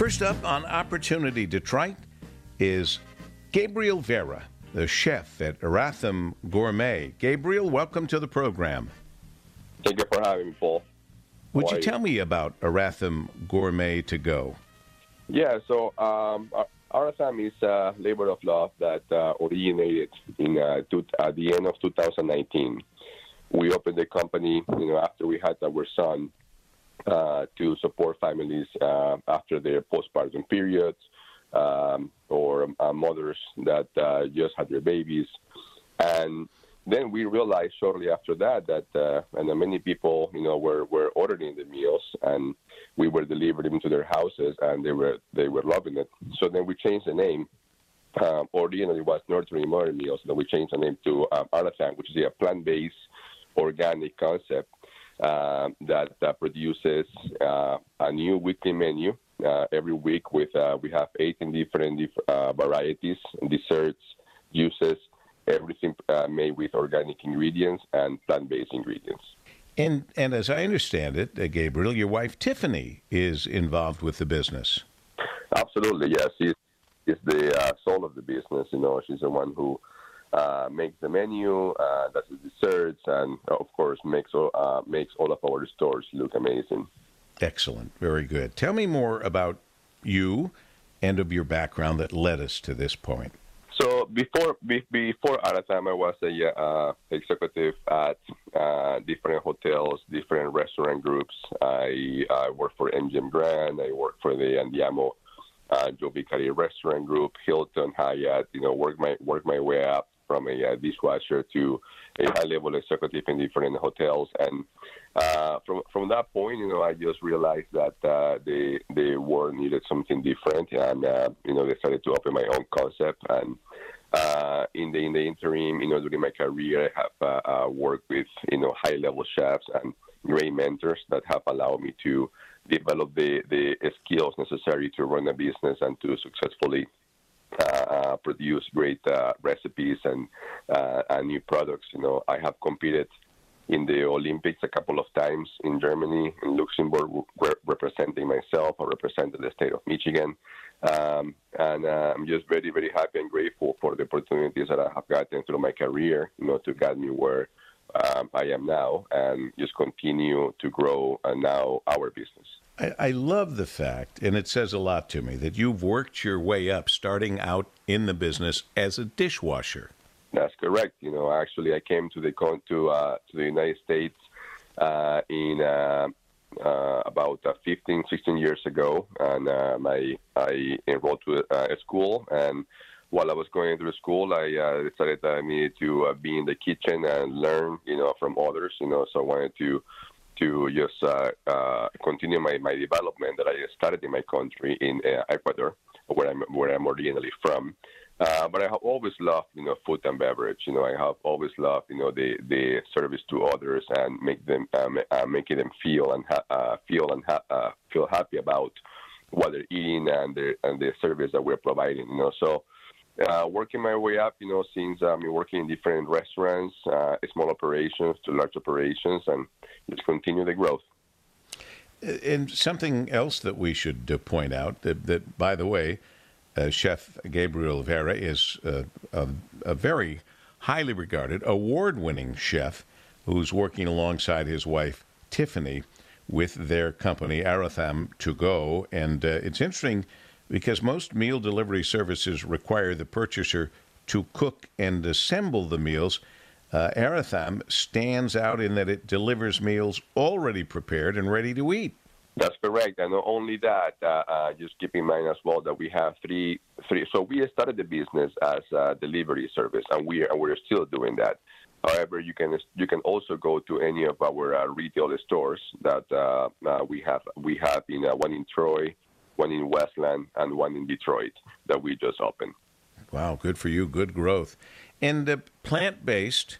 First up on Opportunity Detroit is Gabriel Vera, the chef at Aratham Gourmet. Gabriel, welcome to the program. Thank you for having me, Paul. Would How you tell me about Aratham Gourmet to go? Yeah, so um, Aratham is a labor of love that uh, originated in uh, at the end of 2019. We opened the company, you know, after we had our son uh, to support families uh, after their postpartum periods um, or uh, mothers that uh, just had their babies. And then we realized shortly after that that uh, and many people, you know, were, were ordering the meals and we were delivering them to their houses and they were they were loving it. So then we changed the name. Um, originally it was Nurturing Mother Meals, then we changed the name to um, which is a plant-based organic concept uh, that, that produces uh, a new weekly menu uh, every week. With uh, we have 18 different dif- uh, varieties, desserts, juices, everything uh, made with organic ingredients and plant-based ingredients. And and as I understand it, uh, Gabriel, your wife Tiffany is involved with the business. Absolutely, yes. She's, she's the uh, soul of the business. You know, she's the one who uh, makes the menu, uh, does the desserts, and of course makes all, uh, makes all of our stores look amazing. Excellent, very good. Tell me more about you and of your background that led us to this point. So before be, before Aratham, I was a uh, executive at uh, different hotels, different restaurant groups. I, I worked for MGM Grand. I worked for the Andiamo uh, Joe Vicari restaurant group, Hilton, Hyatt. You know, work my work my way up from a uh, dishwasher to a high level executive in different hotels. And uh, from from that point, you know, I just realized that uh, the the world needed something different, and uh, you know, decided to open my own concept. And uh, in the in the interim, you know, during my career, I have uh, uh, worked with you know high level chefs and great mentors that have allowed me to develop the the skills necessary to run a business and to successfully produce great uh, recipes and, uh, and new products. You know, I have competed in the Olympics a couple of times in Germany, in Luxembourg, re- representing myself. I represented the state of Michigan. Um, and uh, I'm just very, very happy and grateful for the opportunities that I have gotten through my career, you know, to get me where um, I am now and just continue to grow uh, now our business. I, I love the fact, and it says a lot to me, that you've worked your way up, starting out in the business as a dishwasher. That's correct. You know, actually, I came to the con- to uh, to the United States uh, in uh, uh, about uh, 15, 16 years ago, and um, I I enrolled to uh, a school. And while I was going through school, I uh, decided that I needed to uh, be in the kitchen and learn, you know, from others. You know, so I wanted to to just uh, uh, continue my, my development that I started in my country in uh, Ecuador, where I'm where I'm originally from. Uh, but I have always loved, you know, food and beverage. You know, I have always loved, you know, the, the service to others and make them um, uh, making them feel and ha- uh, feel and ha- uh, feel happy about what they're eating and the and the service that we're providing. You know, so uh, working my way up, you know, since I'm um, working in different restaurants, uh, small operations to large operations, and just continue the growth. And something else that we should uh, point out that, that by the way, uh, Chef Gabriel Vera is uh, a, a, very highly regarded, award winning chef who's working alongside his wife, Tiffany, with their company, Aratham To Go. And it's interesting because most meal delivery services require the purchaser to cook and assemble the meals. Uh, Aratham stands out in that it delivers meals already prepared and ready to eat. That's correct, and not only that, uh, uh, just keep in mind as well that we have three, three. So we started the business as a delivery service, and we and we're still doing that. However, you can you can also go to any of our uh, retail stores that uh, uh, we have. We have in uh, one in Troy, one in Westland, and one in Detroit that we just opened. Wow, good for you. Good growth. And uh, plant based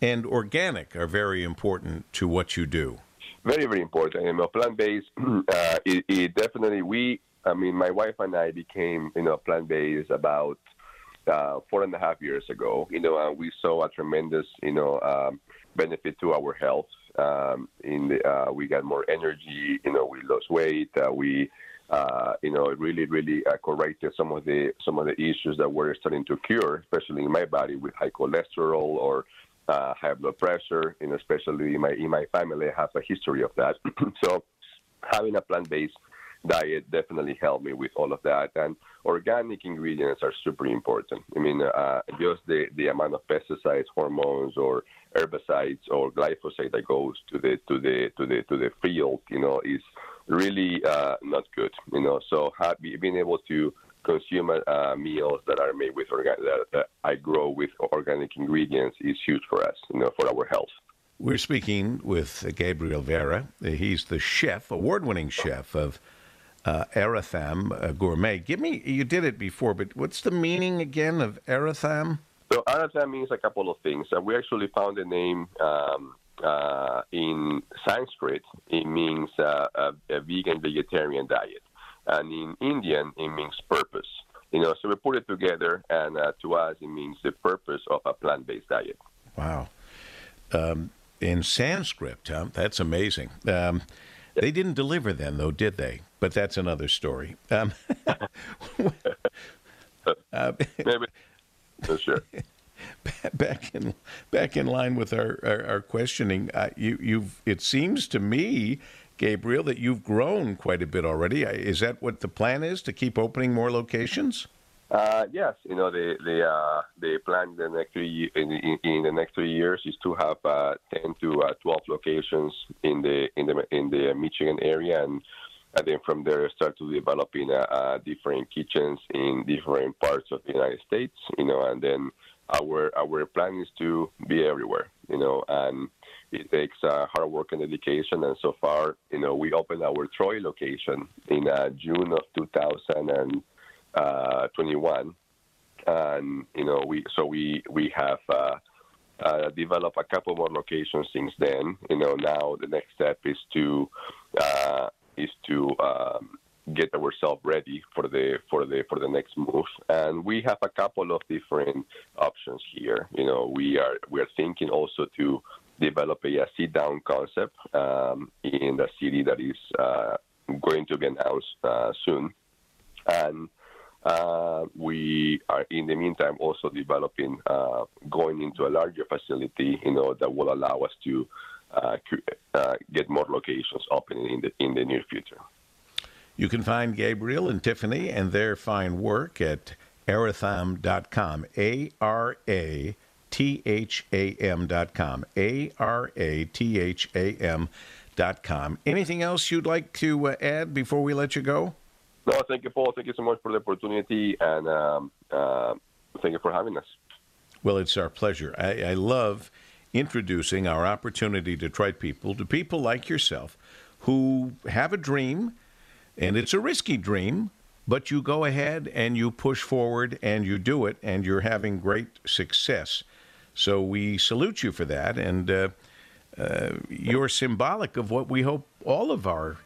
and organic are very important to what you do. Very, very important. And plant based, uh, it, it, definitely, we, I mean, my wife and I became, you know, plant based about uh, four and a half years ago, you know, and we saw a tremendous, you know, um, benefit to our health. Um, in the, uh, we got more energy, you know, we lost weight, uh, we uh, you know, it really, really uh, corrected some of the some of the issues that were starting to occur, especially in my body with high cholesterol or uh, high blood pressure. You know, especially in my in my family, I have a history of that. so, having a plant-based diet definitely helped me with all of that. And organic ingredients are super important. I mean, uh, just the, the amount of pesticides, hormones, or herbicides or glyphosate that goes to the to the to the to the field, you know, is really uh, not good. You know, so have, being able to consume uh, meals that are made with organic that, that I grow with organic ingredients is huge for us. You know, for our health. We're speaking with Gabriel Vera. He's the chef, award-winning chef of uh, Aratham uh, Gourmet. Give me, you did it before, but what's the meaning again of Aratham? So Aratham means a couple of things. Uh, we actually found the name um, uh, in Sanskrit. It means uh, a, a, vegan vegetarian diet, and in Indian it means purpose. You know, so we put it together, and uh, to us it means the purpose of a plant-based diet. Wow. Um, in Sanskrit, huh? that's amazing. Um, they didn't deliver then, though, did they? But that's another story. Um, uh, Maybe. sure. Back in back in line with our our, our questioning, uh, you you've it seems to me, Gabriel, that you've grown quite a bit already. Uh, is that what the plan is to keep opening more locations? Uh, yes, you know the the uh, the plan the next three in, in, in, the next three years is to have uh, ten to uh, twelve locations in the in the in the Michigan area, and, and then from there start to developing uh, uh, different kitchens in different parts of the United States. You know, and then our our plan is to be everywhere. You know, and it takes hard work and dedication. And so far, you know, we opened our Troy location in June of 2021, and uh, 21, and you know we so we we have uh, uh, developed a couple more locations since then. You know now the next step is to uh, is to um, get ourselves ready for the for the for the next move, and we have a couple of different options here. You know we are we are thinking also to develop a, a sit down concept um, in the city that is uh, going to be announced uh, soon, and uh, we are, in the meantime, also developing, uh, going into a larger facility, you know, that will allow us to uh, uh get more locations opening in the in the near future. You can find Gabriel and Tiffany and their fine work at aratham.com. A R A T H A M.com. A R A T H A M.com. Anything else you'd like to uh, add before we let you go? No, thank you, Paul. Thank you so much for the opportunity, and um, uh, thank you for having us. Well, it's our pleasure. I, I love introducing our opportunity to Detroit people to people like yourself who have a dream, and it's a risky dream, but you go ahead and you push forward and you do it, and you're having great success. So we salute you for that, and uh, uh, you're symbolic of what we hope all of our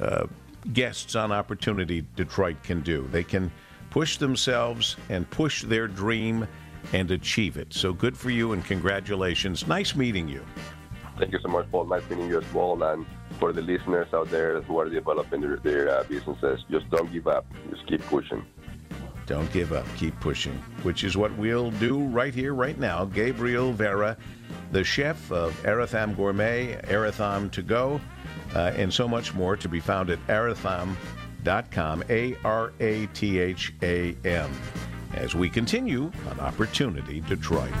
uh, guests on Opportunity Detroit can do. They can push themselves and push their dream and achieve it. So good for you and congratulations. Nice meeting you. Thank you so much, Paul. Nice meeting you as well. And for the listeners out there who are developing their, their uh, businesses, just don't give up. Just keep pushing. Don't give up. Keep pushing, which is what we'll do right here, right now. Gabriel Vera, the chef of Aratham Gourmet, Aratham To Go uh, and so much more to be found at aratham.com, A R A T H A M, as we continue on Opportunity Detroit.